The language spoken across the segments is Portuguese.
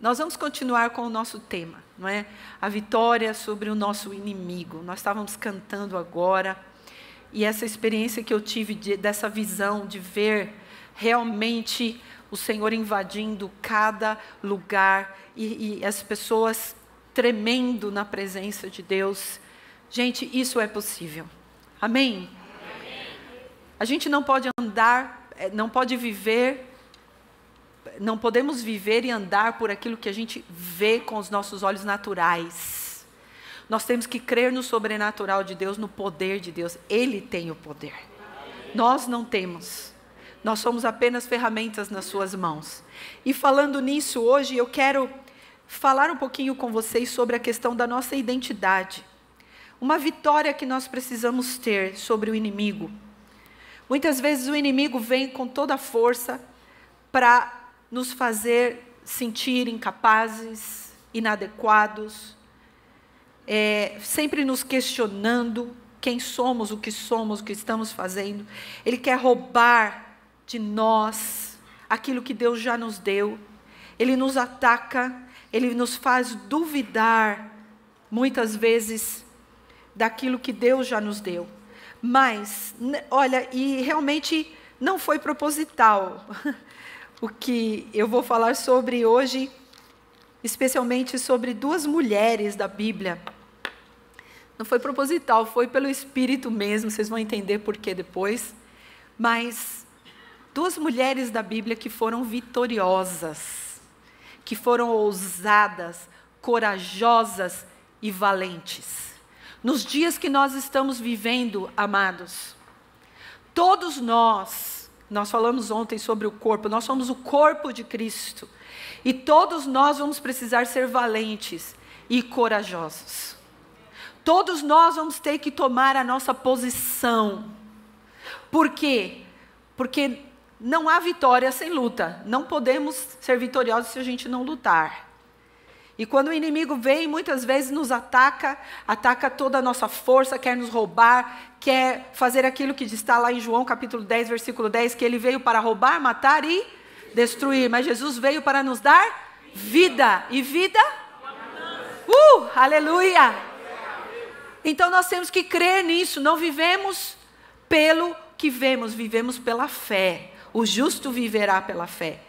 Nós vamos continuar com o nosso tema, não é? A vitória sobre o nosso inimigo. Nós estávamos cantando agora e essa experiência que eu tive de, dessa visão de ver realmente o Senhor invadindo cada lugar e, e as pessoas tremendo na presença de Deus. Gente, isso é possível. Amém? Amém? A gente não pode andar, eh, não pode viver não podemos viver e andar por aquilo que a gente vê com os nossos olhos naturais. Nós temos que crer no sobrenatural de Deus, no poder de Deus. Ele tem o poder. Nós não temos. Nós somos apenas ferramentas nas suas mãos. E falando nisso, hoje eu quero falar um pouquinho com vocês sobre a questão da nossa identidade. Uma vitória que nós precisamos ter sobre o inimigo. Muitas vezes o inimigo vem com toda a força para nos fazer sentir incapazes, inadequados, é, sempre nos questionando quem somos, o que somos, o que estamos fazendo. Ele quer roubar de nós aquilo que Deus já nos deu. Ele nos ataca, ele nos faz duvidar, muitas vezes, daquilo que Deus já nos deu. Mas, olha, e realmente não foi proposital. o que eu vou falar sobre hoje, especialmente sobre duas mulheres da Bíblia. Não foi proposital, foi pelo Espírito mesmo, vocês vão entender por que depois. Mas duas mulheres da Bíblia que foram vitoriosas, que foram ousadas, corajosas e valentes. Nos dias que nós estamos vivendo, amados, todos nós, nós falamos ontem sobre o corpo, nós somos o corpo de Cristo. E todos nós vamos precisar ser valentes e corajosos. Todos nós vamos ter que tomar a nossa posição. Por quê? Porque não há vitória sem luta. Não podemos ser vitoriosos se a gente não lutar. E quando o inimigo vem, muitas vezes nos ataca, ataca toda a nossa força, quer nos roubar, quer fazer aquilo que está lá em João capítulo 10, versículo 10, que ele veio para roubar, matar e destruir. Mas Jesus veio para nos dar vida. E vida? Uh, aleluia! Então nós temos que crer nisso, não vivemos pelo que vemos, vivemos pela fé. O justo viverá pela fé.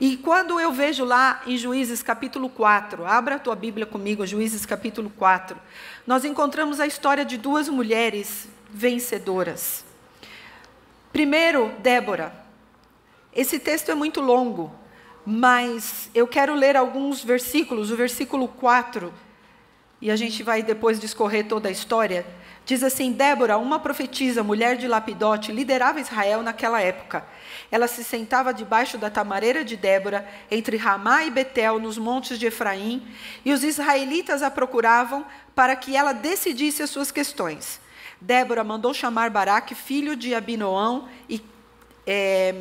E quando eu vejo lá em Juízes capítulo 4, abra a tua Bíblia comigo, Juízes capítulo 4, nós encontramos a história de duas mulheres vencedoras. Primeiro, Débora. Esse texto é muito longo, mas eu quero ler alguns versículos, o versículo 4, e a gente vai depois discorrer toda a história. Diz assim: Débora, uma profetisa, mulher de Lapidote, liderava Israel naquela época. Ela se sentava debaixo da tamareira de Débora, entre Ramá e Betel, nos montes de Efraim, e os israelitas a procuravam para que ela decidisse as suas questões. Débora mandou chamar Baraque, filho de Abinoão, e, é,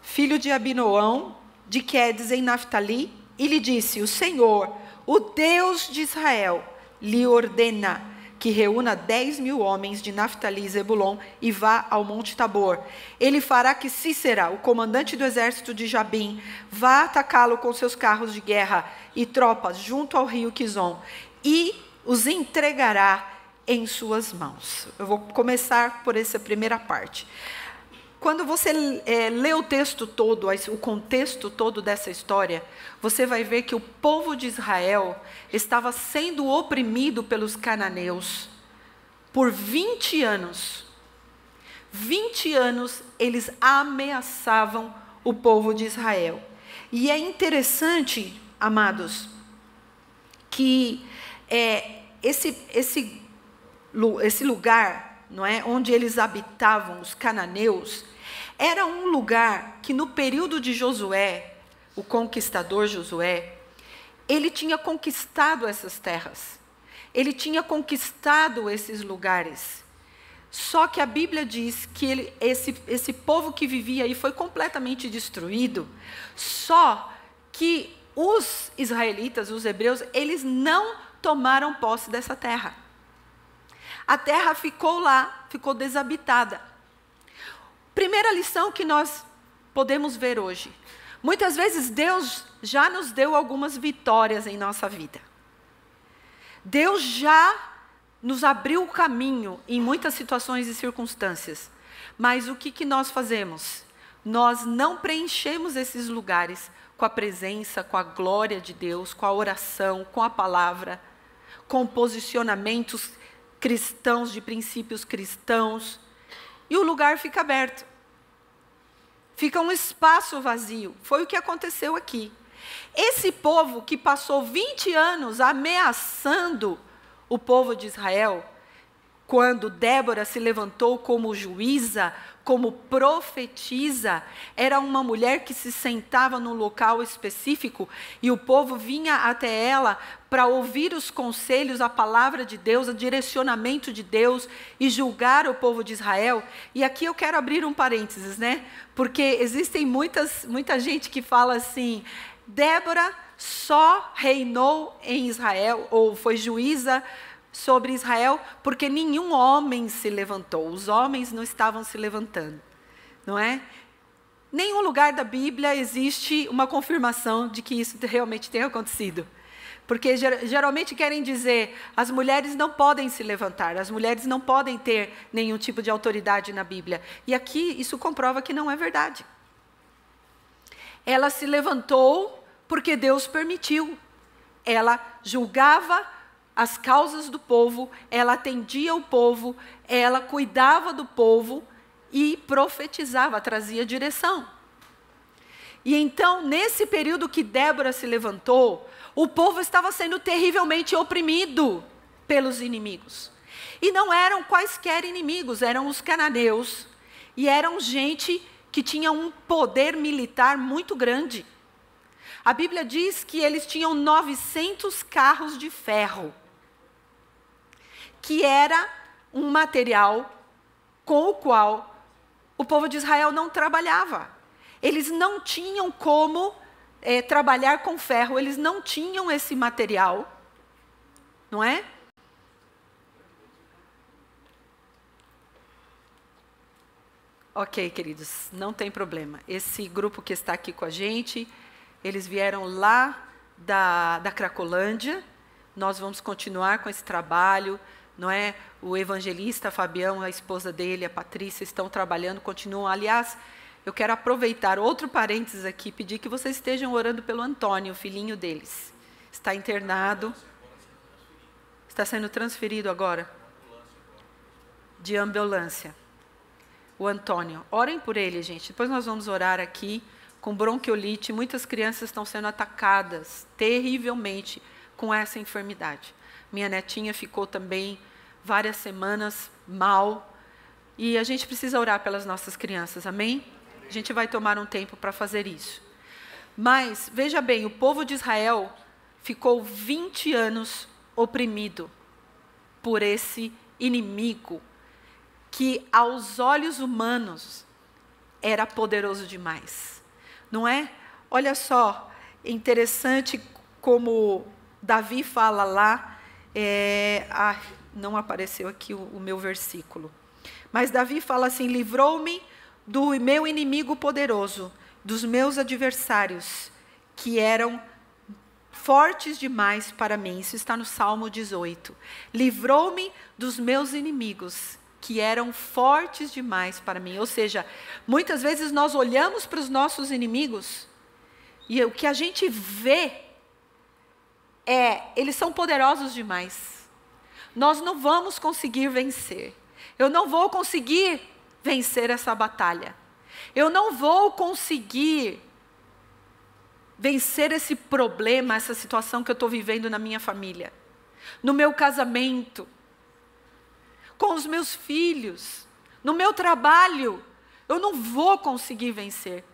filho de Abinoão, de Quedes, em Naphtali, e lhe disse: O Senhor, o Deus de Israel, lhe ordena que reúna dez mil homens de Naftali e Zebulon e vá ao Monte Tabor. Ele fará que Cícera, o comandante do exército de Jabim, vá atacá-lo com seus carros de guerra e tropas junto ao rio Quizon e os entregará em suas mãos. Eu vou começar por essa primeira parte. Quando você é, lê o texto todo, o contexto todo dessa história, você vai ver que o povo de Israel estava sendo oprimido pelos cananeus por 20 anos. 20 anos eles ameaçavam o povo de Israel. E é interessante, amados, que é, esse, esse, esse lugar não é, onde eles habitavam, os cananeus, era um lugar que no período de Josué, o conquistador Josué, ele tinha conquistado essas terras. Ele tinha conquistado esses lugares. Só que a Bíblia diz que ele, esse, esse povo que vivia aí foi completamente destruído. Só que os israelitas, os hebreus, eles não tomaram posse dessa terra. A terra ficou lá, ficou desabitada. Primeira lição que nós podemos ver hoje. Muitas vezes Deus já nos deu algumas vitórias em nossa vida. Deus já nos abriu o caminho em muitas situações e circunstâncias. Mas o que, que nós fazemos? Nós não preenchemos esses lugares com a presença, com a glória de Deus, com a oração, com a palavra, com posicionamentos cristãos, de princípios cristãos. E o lugar fica aberto. Fica um espaço vazio. Foi o que aconteceu aqui. Esse povo que passou 20 anos ameaçando o povo de Israel, quando Débora se levantou como juíza, como profetisa, era uma mulher que se sentava num local específico e o povo vinha até ela para ouvir os conselhos, a palavra de Deus, o direcionamento de Deus e julgar o povo de Israel. E aqui eu quero abrir um parênteses, né? Porque existem muitas, muita gente que fala assim: Débora só reinou em Israel, ou foi juíza sobre Israel, porque nenhum homem se levantou, os homens não estavam se levantando, não é? Nenhum lugar da Bíblia existe uma confirmação de que isso realmente tenha acontecido. Porque geralmente querem dizer, as mulheres não podem se levantar, as mulheres não podem ter nenhum tipo de autoridade na Bíblia. E aqui isso comprova que não é verdade. Ela se levantou porque Deus permitiu. Ela julgava as causas do povo, ela atendia o povo, ela cuidava do povo e profetizava, trazia direção. E então, nesse período que Débora se levantou, o povo estava sendo terrivelmente oprimido pelos inimigos. E não eram quaisquer inimigos, eram os cananeus. E eram gente que tinha um poder militar muito grande. A Bíblia diz que eles tinham 900 carros de ferro que era um material com o qual o povo de Israel não trabalhava. Eles não tinham como é, trabalhar com ferro, eles não tinham esse material, não é? Ok, queridos, não tem problema. Esse grupo que está aqui com a gente, eles vieram lá da, da Cracolândia. Nós vamos continuar com esse trabalho não é? O evangelista Fabião, a esposa dele, a Patrícia, estão trabalhando, continuam. Aliás, eu quero aproveitar outro parênteses aqui, pedir que vocês estejam orando pelo Antônio, filhinho deles. Está internado. Está sendo transferido agora? De ambulância. O Antônio. Orem por ele, gente. Depois nós vamos orar aqui com bronquiolite. Muitas crianças estão sendo atacadas terrivelmente com essa enfermidade. Minha netinha ficou também várias semanas mal. E a gente precisa orar pelas nossas crianças, amém? A gente vai tomar um tempo para fazer isso. Mas, veja bem, o povo de Israel ficou 20 anos oprimido por esse inimigo que, aos olhos humanos, era poderoso demais. Não é? Olha só, interessante como Davi fala lá, é, a, não apareceu aqui o, o meu versículo. Mas Davi fala assim: livrou-me do meu inimigo poderoso, dos meus adversários, que eram fortes demais para mim. Isso está no Salmo 18. Livrou-me dos meus inimigos, que eram fortes demais para mim. Ou seja, muitas vezes nós olhamos para os nossos inimigos e o que a gente vê é, eles são poderosos demais nós não vamos conseguir vencer. Eu não vou conseguir vencer essa batalha. Eu não vou conseguir vencer esse problema, essa situação que eu estou vivendo na minha família, no meu casamento, com os meus filhos, no meu trabalho. Eu não vou conseguir vencer.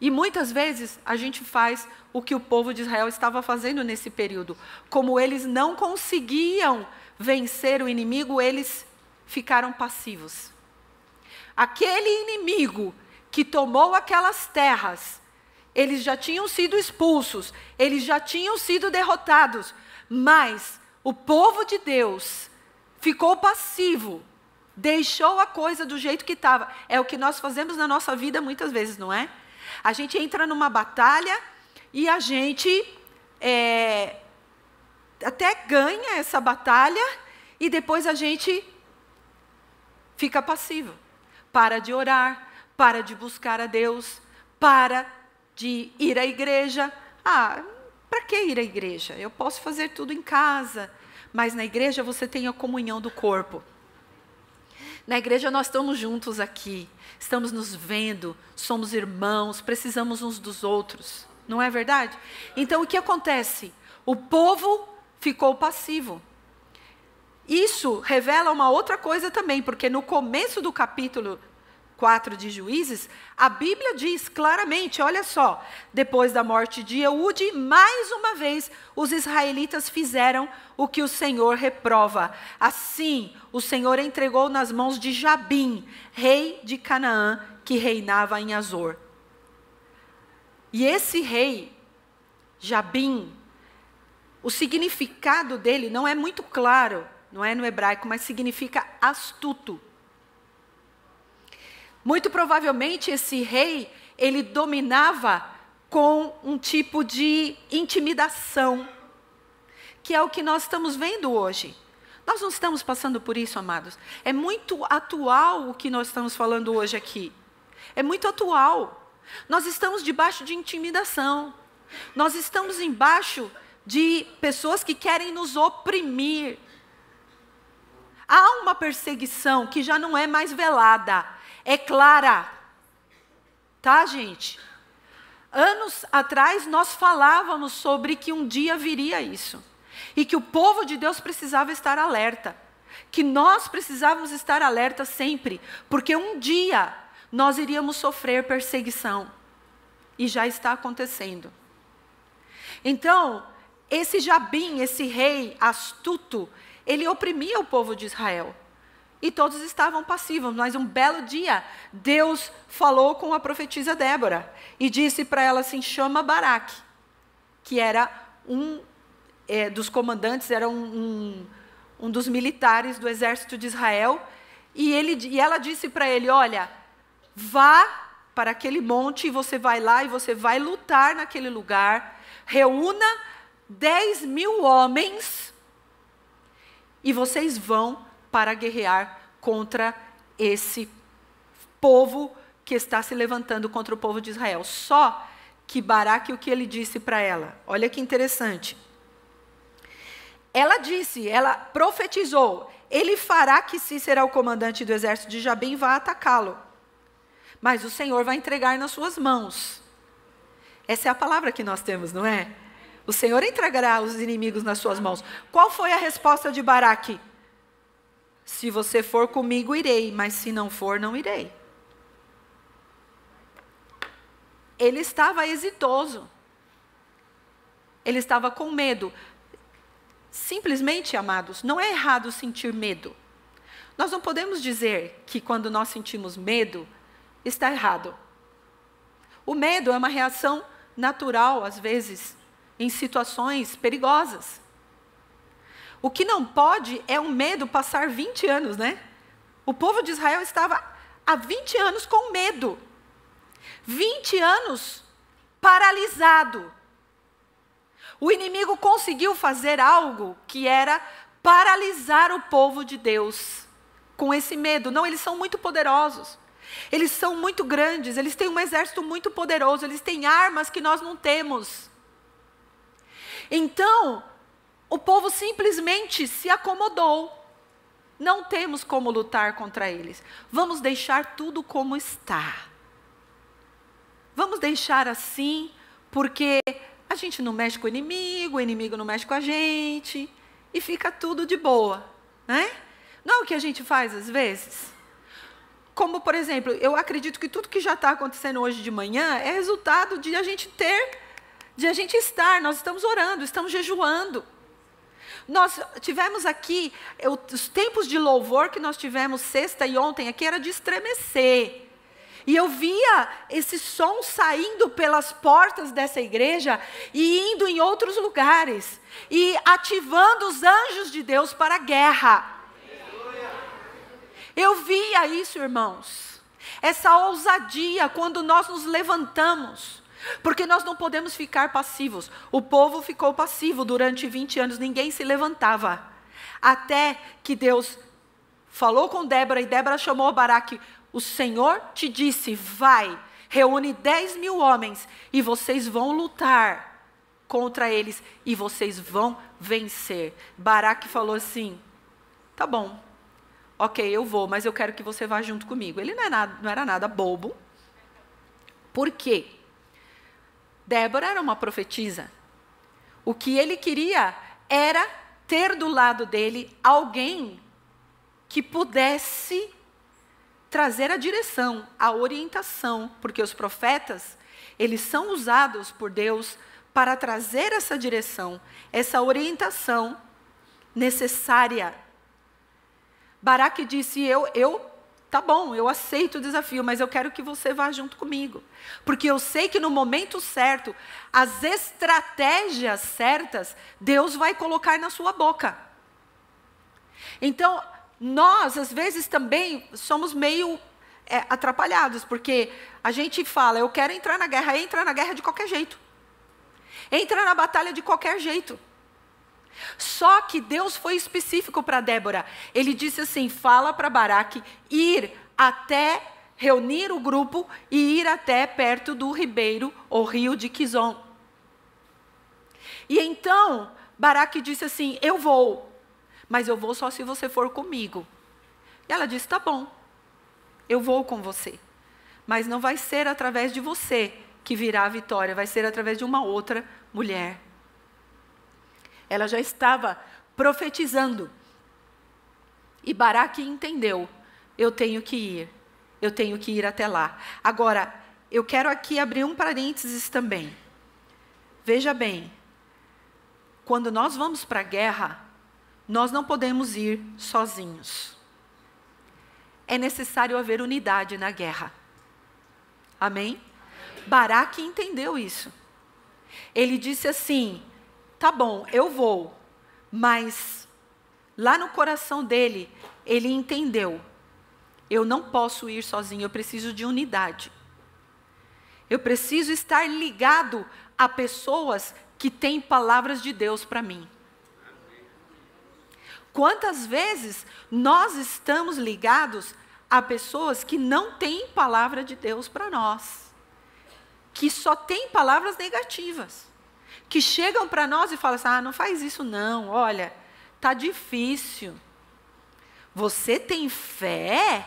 E muitas vezes a gente faz o que o povo de Israel estava fazendo nesse período. Como eles não conseguiam vencer o inimigo, eles ficaram passivos. Aquele inimigo que tomou aquelas terras, eles já tinham sido expulsos, eles já tinham sido derrotados, mas o povo de Deus ficou passivo, deixou a coisa do jeito que estava. É o que nós fazemos na nossa vida muitas vezes, não é? A gente entra numa batalha e a gente é, até ganha essa batalha e depois a gente fica passivo. Para de orar, para de buscar a Deus, para de ir à igreja. Ah, para que ir à igreja? Eu posso fazer tudo em casa, mas na igreja você tem a comunhão do corpo. Na igreja nós estamos juntos aqui, estamos nos vendo, somos irmãos, precisamos uns dos outros. Não é verdade? Então o que acontece? O povo ficou passivo. Isso revela uma outra coisa também, porque no começo do capítulo 4 de Juízes, a Bíblia diz claramente: olha só, depois da morte de Eude, mais uma vez os israelitas fizeram o que o Senhor reprova. Assim, o Senhor entregou nas mãos de Jabim, rei de Canaã, que reinava em Azor. E esse rei, Jabim, o significado dele não é muito claro, não é no hebraico, mas significa astuto. Muito provavelmente esse rei, ele dominava com um tipo de intimidação, que é o que nós estamos vendo hoje. Nós não estamos passando por isso, amados. É muito atual o que nós estamos falando hoje aqui. É muito atual. Nós estamos debaixo de intimidação. Nós estamos embaixo de pessoas que querem nos oprimir. Há uma perseguição que já não é mais velada, é clara. Tá, gente? Anos atrás nós falávamos sobre que um dia viria isso. E que o povo de Deus precisava estar alerta. Que nós precisávamos estar alerta sempre. Porque um dia nós iríamos sofrer perseguição. E já está acontecendo. Então, esse Jabim, esse rei astuto, ele oprimia o povo de Israel. E todos estavam passivos, mas um belo dia, Deus falou com a profetisa Débora e disse para ela assim: chama Baraque, que era um é, dos comandantes, era um, um, um, dos militares do exército de Israel. E, ele, e ela disse para ele: Olha, vá para aquele monte e você vai lá e você vai lutar naquele lugar, reúna 10 mil homens e vocês vão para guerrear contra esse povo que está se levantando contra o povo de Israel. Só que Baraque, o que ele disse para ela? Olha que interessante. Ela disse, ela profetizou: ele fará que será o comandante do exército de Jabim vá atacá-lo. Mas o Senhor vai entregar nas suas mãos. Essa é a palavra que nós temos, não é? O Senhor entregará os inimigos nas suas mãos. Qual foi a resposta de Baraque? Se você for comigo, irei, mas se não for, não irei. Ele estava hesitoso. Ele estava com medo. Simplesmente, amados, não é errado sentir medo. Nós não podemos dizer que quando nós sentimos medo, está errado. O medo é uma reação natural, às vezes, em situações perigosas. O que não pode é o medo passar 20 anos, né? O povo de Israel estava há 20 anos com medo. 20 anos paralisado. O inimigo conseguiu fazer algo que era paralisar o povo de Deus com esse medo. Não, eles são muito poderosos. Eles são muito grandes, eles têm um exército muito poderoso, eles têm armas que nós não temos. Então, o povo simplesmente se acomodou. Não temos como lutar contra eles. Vamos deixar tudo como está. Vamos deixar assim, porque a gente não mexe com o inimigo, o inimigo não mexe com a gente, e fica tudo de boa, né? Não é o que a gente faz às vezes? como, por exemplo, eu acredito que tudo que já está acontecendo hoje de manhã é resultado de a gente ter, de a gente estar. Nós estamos orando, estamos jejuando. Nós tivemos aqui, os tempos de louvor que nós tivemos sexta e ontem aqui era de estremecer. E eu via esse som saindo pelas portas dessa igreja e indo em outros lugares. E ativando os anjos de Deus para a guerra. Eu via isso, irmãos. Essa ousadia quando nós nos levantamos. Porque nós não podemos ficar passivos. O povo ficou passivo durante 20 anos, ninguém se levantava. Até que Deus falou com Débora e Débora chamou Baraque. O Senhor te disse: vai, reúne 10 mil homens e vocês vão lutar contra eles e vocês vão vencer. Baraque falou assim: tá bom, ok, eu vou, mas eu quero que você vá junto comigo. Ele não, é nada, não era nada bobo. Por quê? Débora era uma profetisa. O que ele queria era ter do lado dele alguém que pudesse trazer a direção, a orientação, porque os profetas, eles são usados por Deus para trazer essa direção, essa orientação necessária. Baraque disse: "Eu eu Tá bom, eu aceito o desafio, mas eu quero que você vá junto comigo. Porque eu sei que no momento certo, as estratégias certas, Deus vai colocar na sua boca. Então, nós, às vezes, também somos meio é, atrapalhados, porque a gente fala, eu quero entrar na guerra, entra na guerra de qualquer jeito. Entra na batalha de qualquer jeito. Só que Deus foi específico para Débora. Ele disse assim: fala para Baraque ir até reunir o grupo e ir até perto do ribeiro ou rio de Quizon. E então Baraque disse assim: Eu vou, mas eu vou só se você for comigo. E ela disse: Tá bom, eu vou com você, mas não vai ser através de você que virá a vitória, vai ser através de uma outra mulher. Ela já estava profetizando. E Baraque entendeu: eu tenho que ir, eu tenho que ir até lá. Agora, eu quero aqui abrir um parênteses também. Veja bem, quando nós vamos para a guerra, nós não podemos ir sozinhos. É necessário haver unidade na guerra. Amém? Baraque entendeu isso. Ele disse assim: tá bom, eu vou. Mas lá no coração dele, ele entendeu: eu não posso ir sozinho, eu preciso de unidade. Eu preciso estar ligado a pessoas que têm palavras de Deus para mim. Quantas vezes nós estamos ligados a pessoas que não têm palavra de Deus para nós, que só têm palavras negativas que chegam para nós e falam assim: ah, não faz isso não, olha, tá difícil. Você tem fé?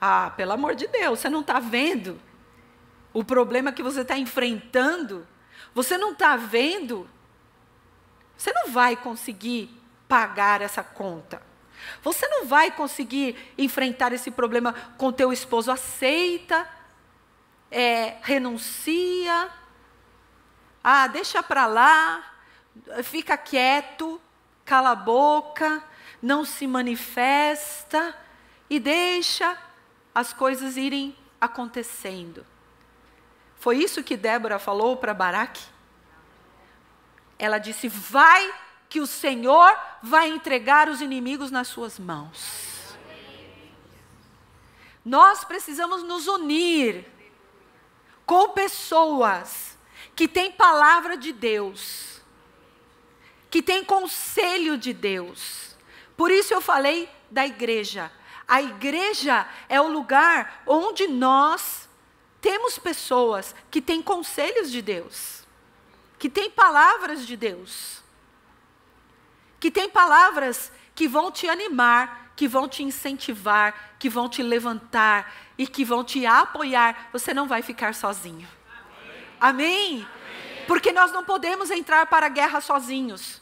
Ah, pelo amor de Deus, você não está vendo o problema que você está enfrentando? Você não está vendo? Você não vai conseguir pagar essa conta. Você não vai conseguir enfrentar esse problema com teu esposo. Aceita, é, renuncia, ah, deixa para lá, fica quieto, cala a boca, não se manifesta e deixa as coisas irem acontecendo. Foi isso que Débora falou para Baraque? Ela disse: Vai, que o Senhor vai entregar os inimigos nas suas mãos. Nós precisamos nos unir com pessoas que tem palavra de Deus, que tem conselho de Deus. Por isso eu falei da igreja. A igreja é o lugar onde nós temos pessoas que têm conselhos de Deus, que têm palavras de Deus, que têm palavras que vão te animar, que vão te incentivar, que vão te levantar e que vão te apoiar. Você não vai ficar sozinho. Amém? Porque nós não podemos entrar para a guerra sozinhos.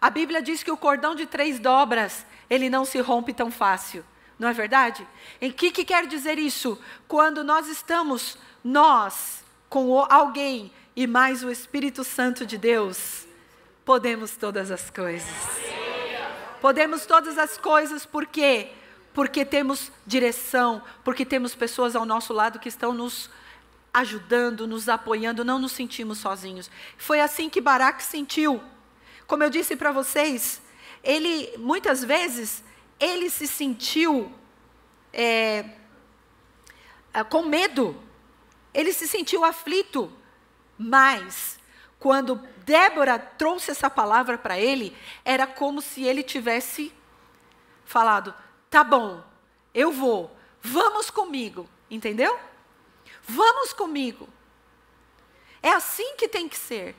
A Bíblia diz que o cordão de três dobras, ele não se rompe tão fácil. Não é verdade? Em que, que quer dizer isso? Quando nós estamos, nós, com alguém e mais o Espírito Santo de Deus, podemos todas as coisas. Podemos todas as coisas por quê? Porque temos direção, porque temos pessoas ao nosso lado que estão nos ajudando, nos apoiando, não nos sentimos sozinhos. Foi assim que Baraque sentiu. Como eu disse para vocês, ele muitas vezes ele se sentiu é, é, com medo, ele se sentiu aflito, mas quando Débora trouxe essa palavra para ele, era como se ele tivesse falado: tá bom, eu vou, vamos comigo, entendeu? Vamos comigo. É assim que tem que ser.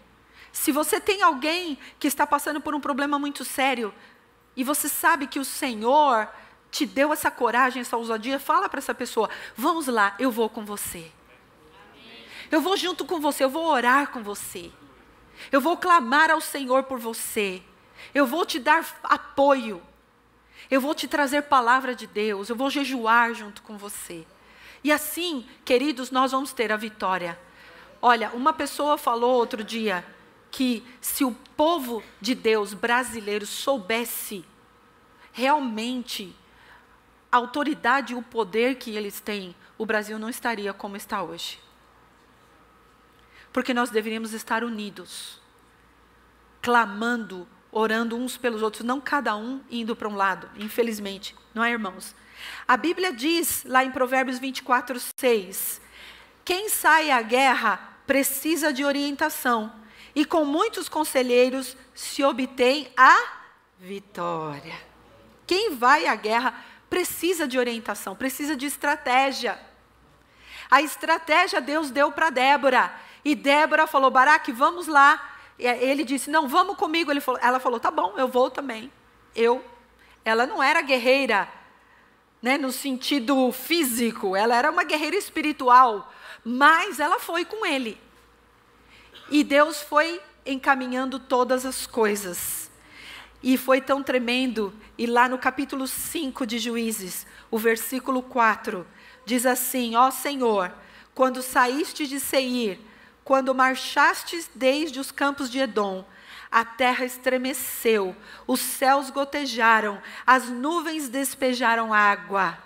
Se você tem alguém que está passando por um problema muito sério e você sabe que o Senhor te deu essa coragem, essa ousadia, fala para essa pessoa: vamos lá, eu vou com você. Eu vou junto com você, eu vou orar com você. Eu vou clamar ao Senhor por você. Eu vou te dar apoio. Eu vou te trazer palavra de Deus. Eu vou jejuar junto com você. E assim, queridos, nós vamos ter a vitória. Olha, uma pessoa falou outro dia que se o povo de Deus brasileiro soubesse realmente a autoridade e o poder que eles têm, o Brasil não estaria como está hoje. Porque nós deveríamos estar unidos, clamando, orando uns pelos outros, não cada um indo para um lado, infelizmente, não é, irmãos? A Bíblia diz, lá em Provérbios 24, 6, quem sai à guerra precisa de orientação, e com muitos conselheiros se obtém a vitória. Quem vai à guerra precisa de orientação, precisa de estratégia. A estratégia Deus deu para Débora. E Débora falou: Baraque, vamos lá. Ele disse: Não, vamos comigo. Falou, ela falou: Tá bom, eu vou também. Eu. Ela não era guerreira, né, no sentido físico, ela era uma guerreira espiritual, mas ela foi com ele. E Deus foi encaminhando todas as coisas. E foi tão tremendo. E lá no capítulo 5 de Juízes, o versículo 4, diz assim: Ó Senhor, quando saíste de Seir, quando marchastes desde os campos de Edom, a terra estremeceu, os céus gotejaram, as nuvens despejaram água.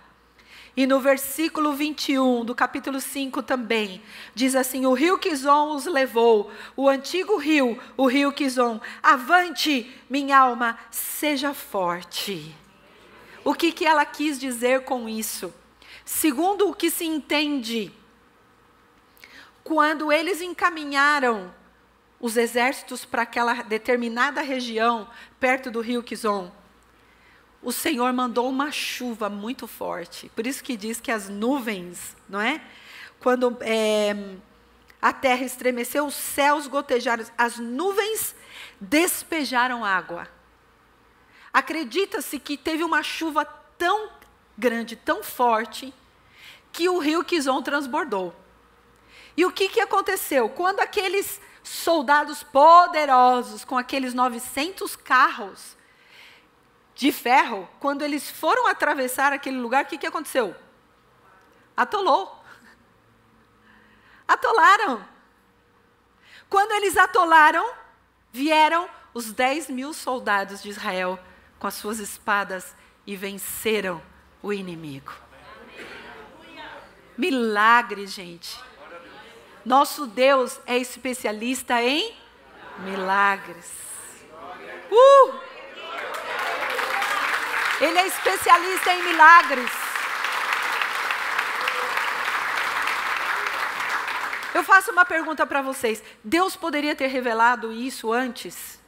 E no versículo 21 do capítulo 5 também, diz assim: O rio Quizon os levou, o antigo rio, o rio Quizon. Avante, minha alma, seja forte. O que, que ela quis dizer com isso? Segundo o que se entende, quando eles encaminharam os exércitos para aquela determinada região, perto do rio Kizon, o Senhor mandou uma chuva muito forte. Por isso que diz que as nuvens, não é? Quando é, a terra estremeceu, os céus gotejaram, as nuvens despejaram água. Acredita-se que teve uma chuva tão grande, tão forte, que o rio Kizon transbordou. E o que, que aconteceu? Quando aqueles soldados poderosos com aqueles 900 carros de ferro, quando eles foram atravessar aquele lugar, o que, que aconteceu? Atolou. Atolaram. Quando eles atolaram, vieram os 10 mil soldados de Israel com as suas espadas e venceram o inimigo. Milagre, gente. Nosso Deus é especialista em milagres. Uh! Ele é especialista em milagres. Eu faço uma pergunta para vocês. Deus poderia ter revelado isso antes?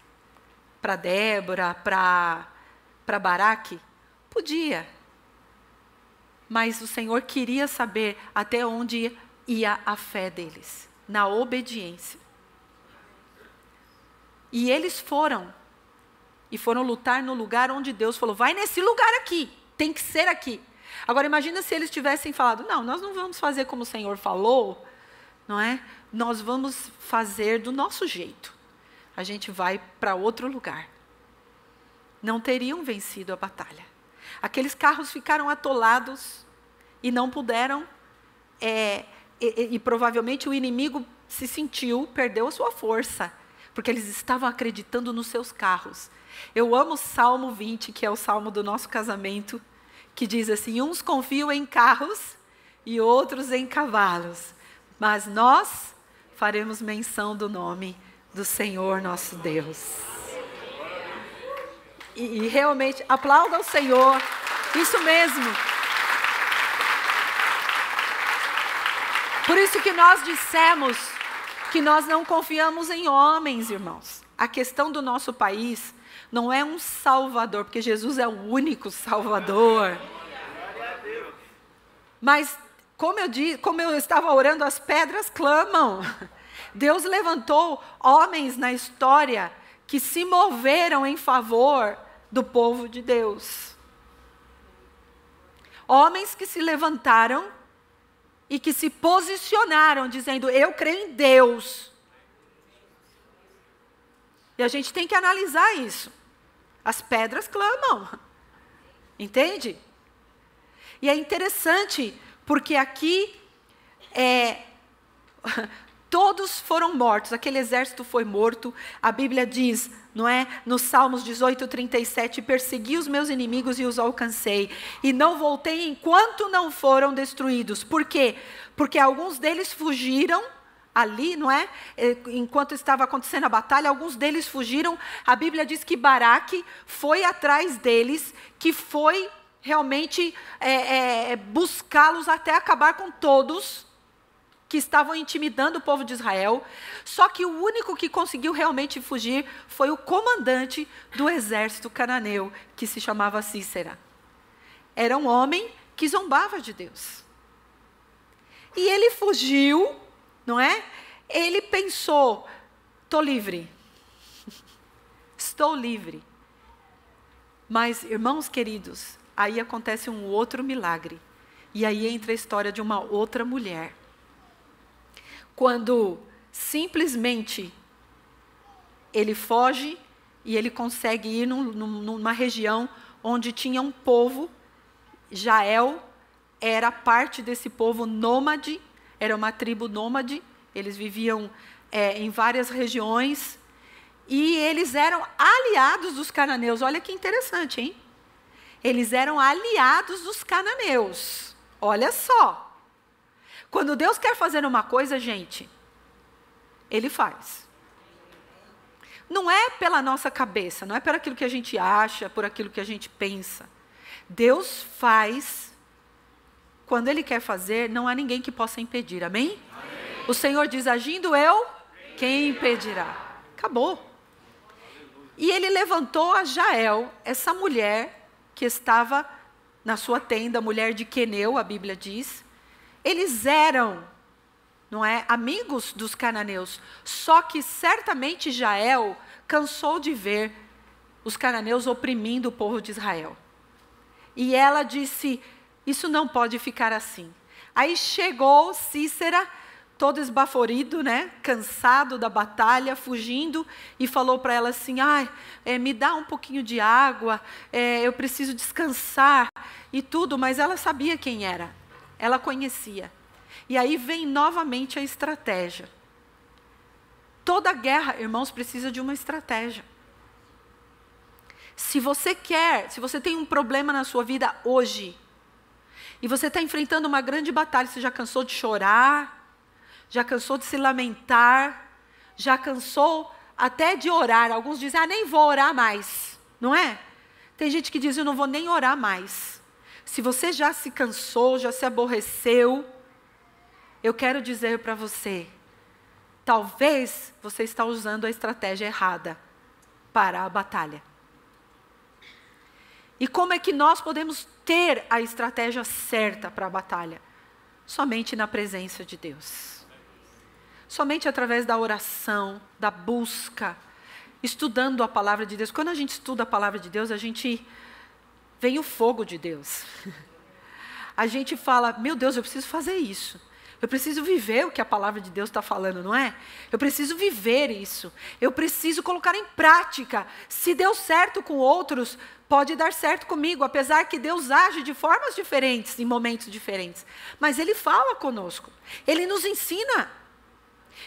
Para Débora, para Baraque? Podia. Mas o Senhor queria saber até onde ia a fé deles, na obediência. E eles foram. E foram lutar no lugar onde Deus falou: vai nesse lugar aqui, tem que ser aqui. Agora imagina se eles tivessem falado: não, nós não vamos fazer como o Senhor falou, não é? Nós vamos fazer do nosso jeito. A gente vai para outro lugar. Não teriam vencido a batalha. Aqueles carros ficaram atolados e não puderam, é, e, e provavelmente o inimigo se sentiu, perdeu a sua força, porque eles estavam acreditando nos seus carros. Eu amo o Salmo 20, que é o salmo do nosso casamento, que diz assim: uns confiam em carros e outros em cavalos, mas nós faremos menção do nome do Senhor nosso Deus. E, e realmente, aplauda o Senhor, isso mesmo. Por isso que nós dissemos que nós não confiamos em homens, irmãos. A questão do nosso país não é um salvador, porque Jesus é o único salvador. Mas como eu, disse, como eu estava orando, as pedras clamam. Deus levantou homens na história que se moveram em favor do povo de Deus. Homens que se levantaram e que se posicionaram dizendo: Eu creio em Deus. E a gente tem que analisar isso. As pedras clamam. Entende? E é interessante, porque aqui é, todos foram mortos, aquele exército foi morto. A Bíblia diz, não é? Nos Salmos 18, 37, persegui os meus inimigos e os alcancei, e não voltei enquanto não foram destruídos. Por quê? Porque alguns deles fugiram ali, não é? é? Enquanto estava acontecendo a batalha, alguns deles fugiram. A Bíblia diz que Baraque foi atrás deles, que foi realmente é, é, buscá-los até acabar com todos que estavam intimidando o povo de Israel. Só que o único que conseguiu realmente fugir foi o comandante do exército cananeu, que se chamava Cícera. Era um homem que zombava de Deus. E ele fugiu não é? Ele pensou: estou livre. Estou livre. Mas, irmãos queridos, aí acontece um outro milagre. E aí entra a história de uma outra mulher. Quando simplesmente ele foge e ele consegue ir num, numa região onde tinha um povo, Jael era parte desse povo nômade era uma tribo nômade, eles viviam é, em várias regiões e eles eram aliados dos cananeus. Olha que interessante, hein? Eles eram aliados dos cananeus. Olha só. Quando Deus quer fazer uma coisa, gente, Ele faz. Não é pela nossa cabeça, não é por aquilo que a gente acha, por aquilo que a gente pensa. Deus faz quando Ele quer fazer, não há ninguém que possa impedir. Amém? Amém. O Senhor diz: agindo eu, quem impedirá? Acabou. E ele levantou a Jael, essa mulher que estava na sua tenda, mulher de Queneu, a Bíblia diz. Eles eram, não é, amigos dos cananeus. Só que certamente Jael cansou de ver os cananeus oprimindo o povo de Israel. E ela disse: isso não pode ficar assim. Aí chegou Cícera, todo esbaforido, né, cansado da batalha, fugindo, e falou para ela assim: ah, é, me dá um pouquinho de água, é, eu preciso descansar e tudo, mas ela sabia quem era, ela conhecia. E aí vem novamente a estratégia. Toda guerra, irmãos, precisa de uma estratégia. Se você quer, se você tem um problema na sua vida hoje, e você está enfrentando uma grande batalha, você já cansou de chorar, já cansou de se lamentar, já cansou até de orar. Alguns dizem, ah, nem vou orar mais, não é? Tem gente que diz, eu não vou nem orar mais. Se você já se cansou, já se aborreceu, eu quero dizer para você, talvez você está usando a estratégia errada para a batalha. E como é que nós podemos ter a estratégia certa para a batalha? Somente na presença de Deus. Somente através da oração, da busca, estudando a palavra de Deus. Quando a gente estuda a palavra de Deus, a gente vem o fogo de Deus. A gente fala, meu Deus, eu preciso fazer isso. Eu preciso viver o que a palavra de Deus está falando, não é? Eu preciso viver isso. Eu preciso colocar em prática. Se deu certo com outros, pode dar certo comigo, apesar que Deus age de formas diferentes, em momentos diferentes. Mas Ele fala conosco, Ele nos ensina.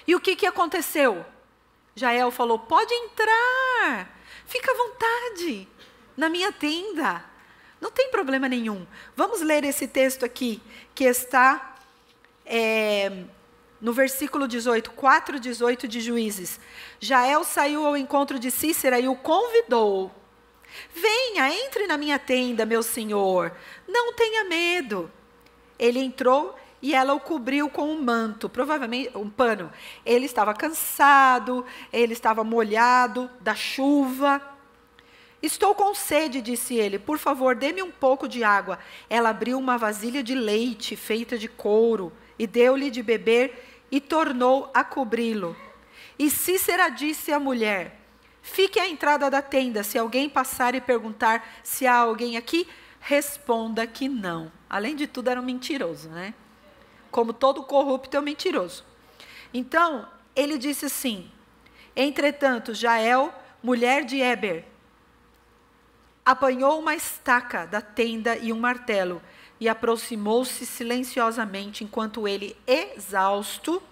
E o que, que aconteceu? Jael falou: pode entrar, fica à vontade, na minha tenda. Não tem problema nenhum. Vamos ler esse texto aqui, que está é, no versículo 18, 4, 18 de Juízes. Jael saiu ao encontro de Cícera e o convidou. Venha, entre na minha tenda, meu senhor. Não tenha medo. Ele entrou e ela o cobriu com um manto, provavelmente um pano. Ele estava cansado, ele estava molhado da chuva. Estou com sede, disse ele. Por favor, dê-me um pouco de água. Ela abriu uma vasilha de leite feita de couro e deu-lhe de beber e tornou a cobri-lo. E Cícera disse à mulher: Fique à entrada da tenda. Se alguém passar e perguntar se há alguém aqui, responda que não. Além de tudo, era um mentiroso, né? Como todo corrupto é um mentiroso. Então, ele disse assim: Entretanto, Jael, mulher de Eber, apanhou uma estaca da tenda e um martelo e aproximou-se silenciosamente enquanto ele, exausto,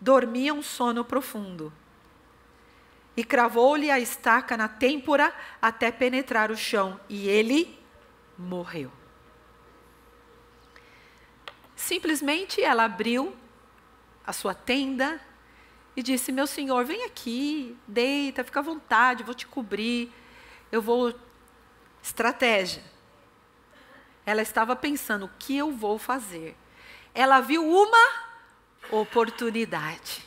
dormia um sono profundo. E cravou-lhe a estaca na têmpora até penetrar o chão, e ele morreu. Simplesmente ela abriu a sua tenda e disse: Meu senhor, vem aqui, deita, fica à vontade, vou te cobrir, eu vou Estratégia. Ela estava pensando: o que eu vou fazer? Ela viu uma oportunidade.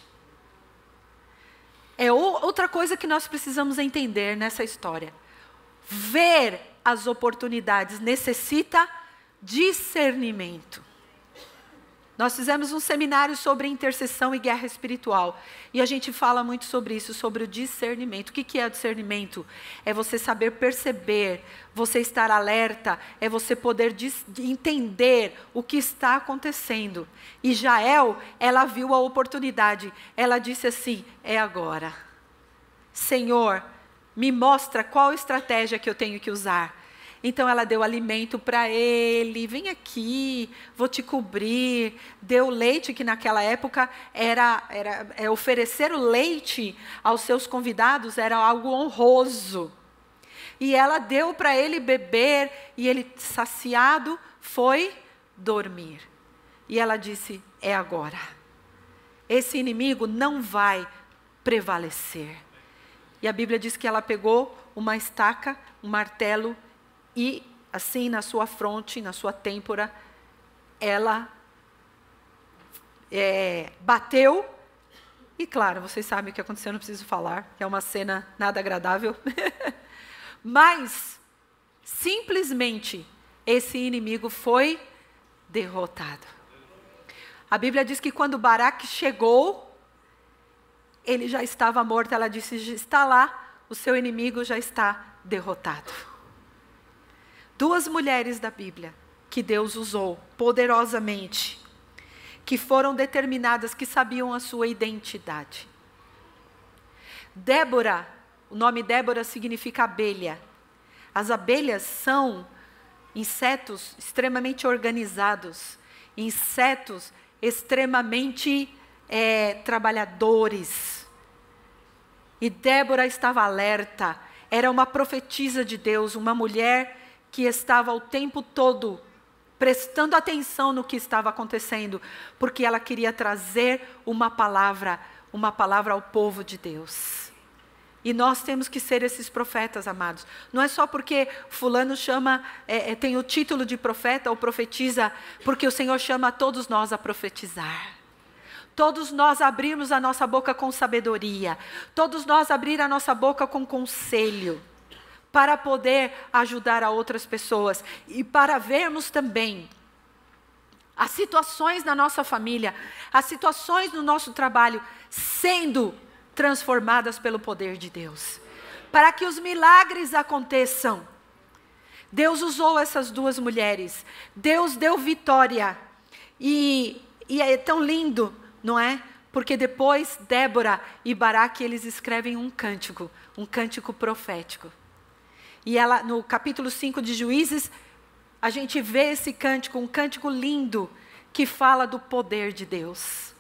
É outra coisa que nós precisamos entender nessa história. Ver as oportunidades necessita discernimento. Nós fizemos um seminário sobre intercessão e guerra espiritual. E a gente fala muito sobre isso, sobre o discernimento. O que é discernimento? É você saber perceber, você estar alerta, é você poder entender o que está acontecendo. E Jael, ela viu a oportunidade. Ela disse assim: é agora. Senhor, me mostra qual estratégia que eu tenho que usar. Então ela deu alimento para ele, vem aqui, vou te cobrir. Deu leite, que naquela época era, era é, oferecer o leite aos seus convidados era algo honroso. E ela deu para ele beber, e ele, saciado, foi dormir. E ela disse: É agora. Esse inimigo não vai prevalecer. E a Bíblia diz que ela pegou uma estaca, um martelo e assim na sua fronte, na sua têmpora, ela é, bateu. E claro, vocês sabem o que aconteceu, não preciso falar, que é uma cena nada agradável. Mas, simplesmente, esse inimigo foi derrotado. A Bíblia diz que quando Baraque chegou, ele já estava morto. Ela disse: está lá, o seu inimigo já está derrotado. Duas mulheres da Bíblia que Deus usou poderosamente, que foram determinadas, que sabiam a sua identidade. Débora, o nome Débora significa abelha. As abelhas são insetos extremamente organizados, insetos extremamente é, trabalhadores. E Débora estava alerta, era uma profetisa de Deus, uma mulher que estava o tempo todo prestando atenção no que estava acontecendo, porque ela queria trazer uma palavra, uma palavra ao povo de Deus. E nós temos que ser esses profetas, amados. Não é só porque fulano chama, é, é, tem o título de profeta ou profetiza, porque o Senhor chama todos nós a profetizar. Todos nós abrirmos a nossa boca com sabedoria. Todos nós abrir a nossa boca com conselho para poder ajudar a outras pessoas e para vermos também as situações na nossa família, as situações no nosso trabalho sendo transformadas pelo poder de Deus. Para que os milagres aconteçam. Deus usou essas duas mulheres. Deus deu vitória. E, e é tão lindo, não é? Porque depois Débora e Baraque eles escrevem um cântico, um cântico profético. E ela, no capítulo 5 de Juízes, a gente vê esse cântico, um cântico lindo, que fala do poder de Deus,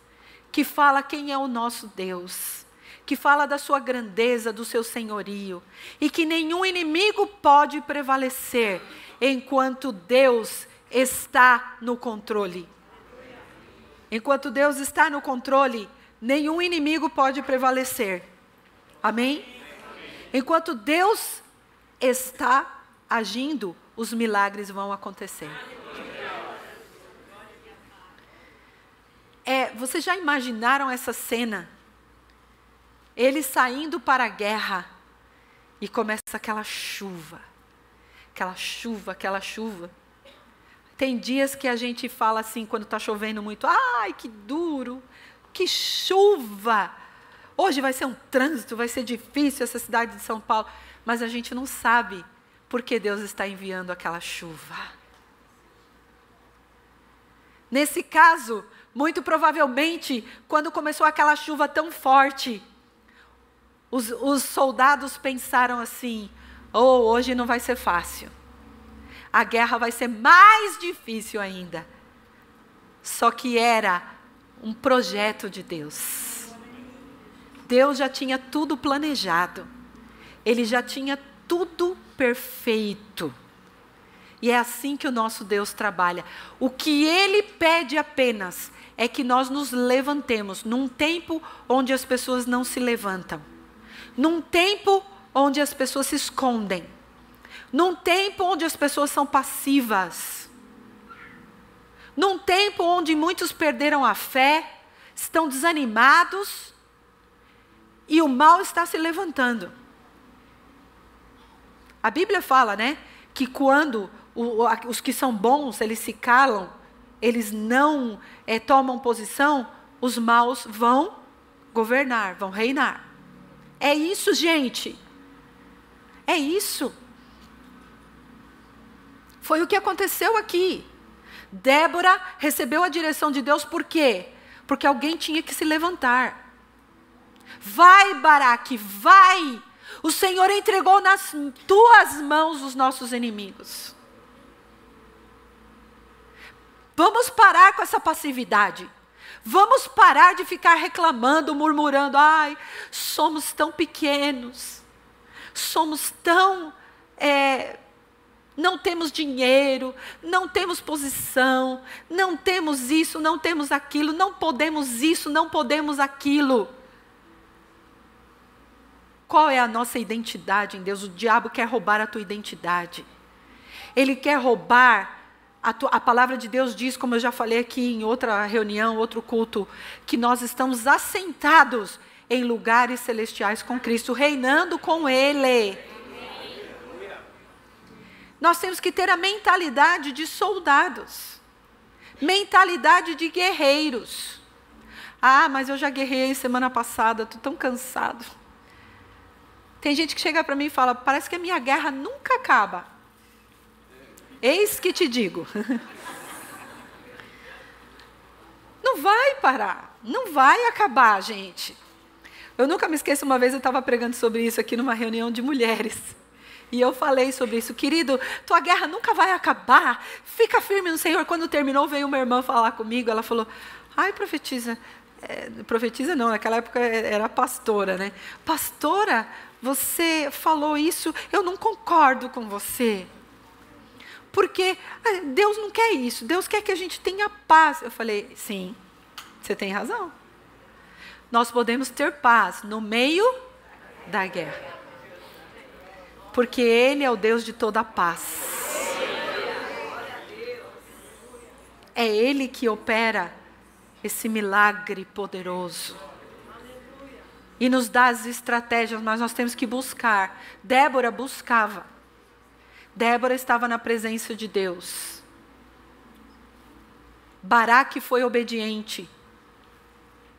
que fala quem é o nosso Deus, que fala da sua grandeza, do seu senhorio, e que nenhum inimigo pode prevalecer enquanto Deus está no controle. Enquanto Deus está no controle, nenhum inimigo pode prevalecer. Amém? Enquanto Deus está agindo, os milagres vão acontecer. É, vocês já imaginaram essa cena? Ele saindo para a guerra e começa aquela chuva, aquela chuva, aquela chuva. Tem dias que a gente fala assim, quando está chovendo muito, ai, que duro, que chuva. Hoje vai ser um trânsito, vai ser difícil essa cidade de São Paulo. Mas a gente não sabe porque Deus está enviando aquela chuva. Nesse caso, muito provavelmente, quando começou aquela chuva tão forte, os, os soldados pensaram assim: oh, hoje não vai ser fácil a guerra vai ser mais difícil ainda. Só que era um projeto de Deus. Deus já tinha tudo planejado. Ele já tinha tudo perfeito. E é assim que o nosso Deus trabalha. O que ele pede apenas é que nós nos levantemos num tempo onde as pessoas não se levantam, num tempo onde as pessoas se escondem, num tempo onde as pessoas são passivas, num tempo onde muitos perderam a fé, estão desanimados e o mal está se levantando. A Bíblia fala, né, que quando o, os que são bons eles se calam, eles não é, tomam posição, os maus vão governar, vão reinar. É isso, gente. É isso. Foi o que aconteceu aqui. Débora recebeu a direção de Deus por quê? Porque alguém tinha que se levantar. Vai, Baraque, vai! O Senhor entregou nas tuas mãos os nossos inimigos. Vamos parar com essa passividade. Vamos parar de ficar reclamando, murmurando. Ai, somos tão pequenos. Somos tão é, não temos dinheiro, não temos posição, não temos isso, não temos aquilo, não podemos isso, não podemos aquilo. Qual é a nossa identidade em Deus? O diabo quer roubar a tua identidade. Ele quer roubar. A, tua, a palavra de Deus diz, como eu já falei aqui em outra reunião, outro culto, que nós estamos assentados em lugares celestiais com Cristo, reinando com Ele. Nós temos que ter a mentalidade de soldados, mentalidade de guerreiros. Ah, mas eu já guerrei semana passada, estou tão cansado. Tem gente que chega para mim e fala: parece que a minha guerra nunca acaba. Eis que te digo. Não vai parar, não vai acabar, gente. Eu nunca me esqueço, uma vez eu estava pregando sobre isso aqui numa reunião de mulheres. E eu falei sobre isso, querido, tua guerra nunca vai acabar. Fica firme no Senhor. Quando terminou, veio uma irmã falar comigo. Ela falou: Ai, profetiza. É, profetiza não, naquela época era pastora, né? Pastora, você falou isso, eu não concordo com você. Porque ah, Deus não quer isso, Deus quer que a gente tenha paz. Eu falei, sim, você tem razão. Nós podemos ter paz no meio da guerra porque Ele é o Deus de toda a paz. É Ele que opera esse milagre poderoso. E nos dá as estratégias, mas nós temos que buscar. Débora buscava. Débora estava na presença de Deus. Baraque foi obediente.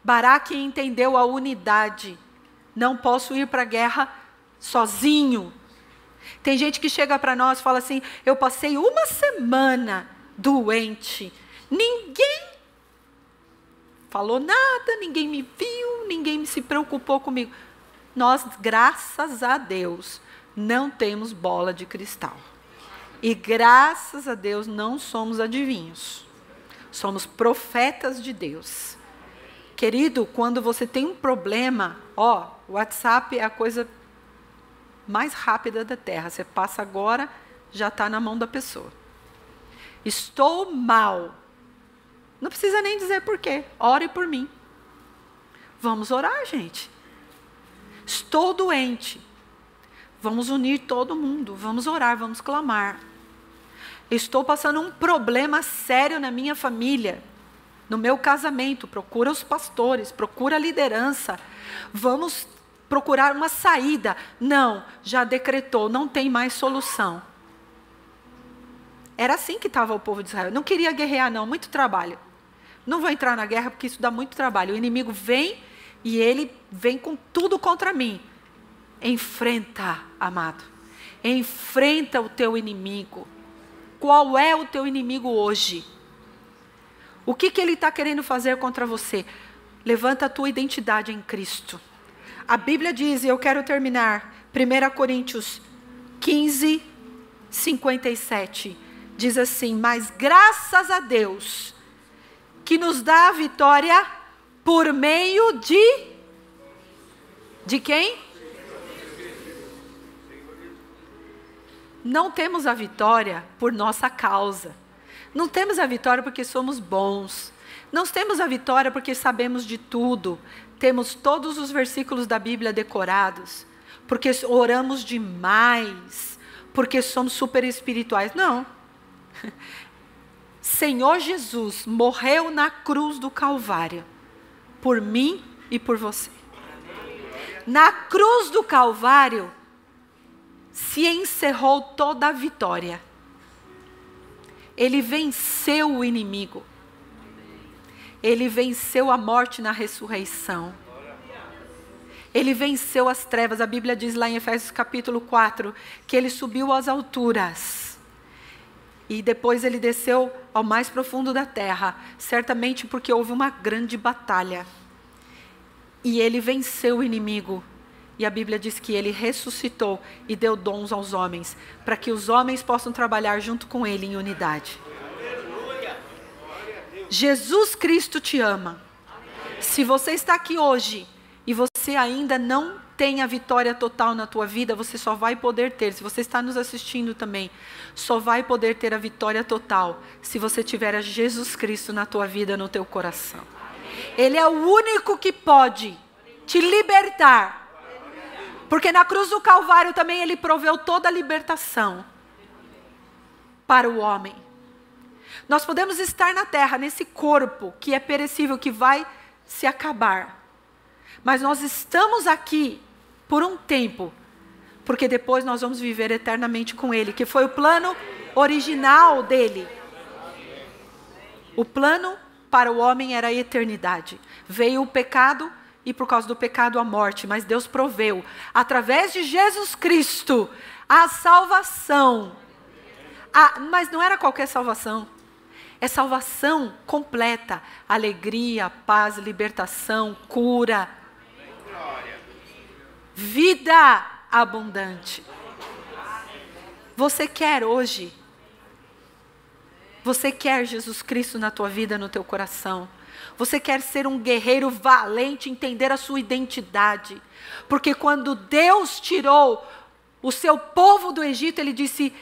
Baraque entendeu a unidade. Não posso ir para a guerra sozinho. Tem gente que chega para nós e fala assim: eu passei uma semana doente, ninguém falou nada, ninguém me viu, ninguém se preocupou comigo. Nós, graças a Deus, não temos bola de cristal. E graças a Deus não somos adivinhos. Somos profetas de Deus. Querido, quando você tem um problema, ó, o WhatsApp é a coisa mais rápida da Terra. Você passa agora, já está na mão da pessoa. Estou mal. Não precisa nem dizer por quê. Ore por mim. Vamos orar, gente. Estou doente. Vamos unir todo mundo. Vamos orar, vamos clamar. Estou passando um problema sério na minha família, no meu casamento. Procura os pastores, procura a liderança. Vamos procurar uma saída. Não, já decretou, não tem mais solução. Era assim que estava o povo de Israel. Não queria guerrear, não, muito trabalho. Não vou entrar na guerra porque isso dá muito trabalho. O inimigo vem e ele vem com tudo contra mim. Enfrenta, amado. Enfrenta o teu inimigo. Qual é o teu inimigo hoje? O que, que ele está querendo fazer contra você? Levanta a tua identidade em Cristo. A Bíblia diz, e eu quero terminar, 1 Coríntios 15, 57, diz assim: Mas graças a Deus, que nos dá a vitória por meio de. De quem? Não temos a vitória por nossa causa. Não temos a vitória porque somos bons. Não temos a vitória porque sabemos de tudo. Temos todos os versículos da Bíblia decorados. Porque oramos demais. Porque somos super espirituais. Não. Senhor Jesus morreu na cruz do Calvário. Por mim e por você. Na cruz do Calvário, se encerrou toda a vitória. Ele venceu o inimigo. Ele venceu a morte na ressurreição. Ele venceu as trevas. A Bíblia diz lá em Efésios capítulo 4 que ele subiu às alturas. E depois ele desceu ao mais profundo da terra, certamente porque houve uma grande batalha. E ele venceu o inimigo e a Bíblia diz que ele ressuscitou e deu dons aos homens, para que os homens possam trabalhar junto com ele em unidade. Jesus Cristo te ama. Se você está aqui hoje e você ainda não tem a vitória total na tua vida, você só vai poder ter. Se você está nos assistindo também, só vai poder ter a vitória total se você tiver a Jesus Cristo na tua vida, no teu coração. Ele é o único que pode te libertar porque na cruz do Calvário também ele proveu toda a libertação para o homem. Nós podemos estar na terra, nesse corpo que é perecível, que vai se acabar. Mas nós estamos aqui por um tempo, porque depois nós vamos viver eternamente com Ele, que foi o plano original dele. O plano para o homem era a eternidade. Veio o pecado e por causa do pecado a morte, mas Deus proveu, através de Jesus Cristo, a salvação. A, mas não era qualquer salvação. É salvação completa, alegria, paz, libertação, cura, vida abundante. Você quer hoje? Você quer Jesus Cristo na tua vida, no teu coração? Você quer ser um guerreiro valente, entender a sua identidade. Porque quando Deus tirou o seu povo do Egito, ele disse: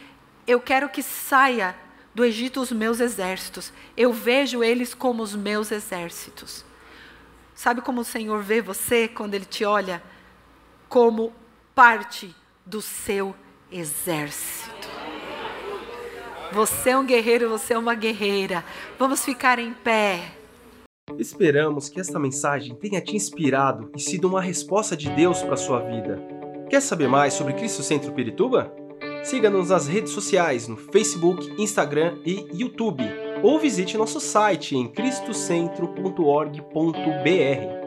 Eu quero que saia do Egito os meus exércitos. Eu vejo eles como os meus exércitos. Sabe como o Senhor vê você quando ele te olha? Como parte do seu exército. Você é um guerreiro, você é uma guerreira. Vamos ficar em pé. Esperamos que esta mensagem tenha te inspirado e sido uma resposta de Deus para a sua vida. Quer saber mais sobre Cristo Centro Pirituba? Siga-nos nas redes sociais no Facebook, Instagram e YouTube, ou visite nosso site em cristocentro.org.br.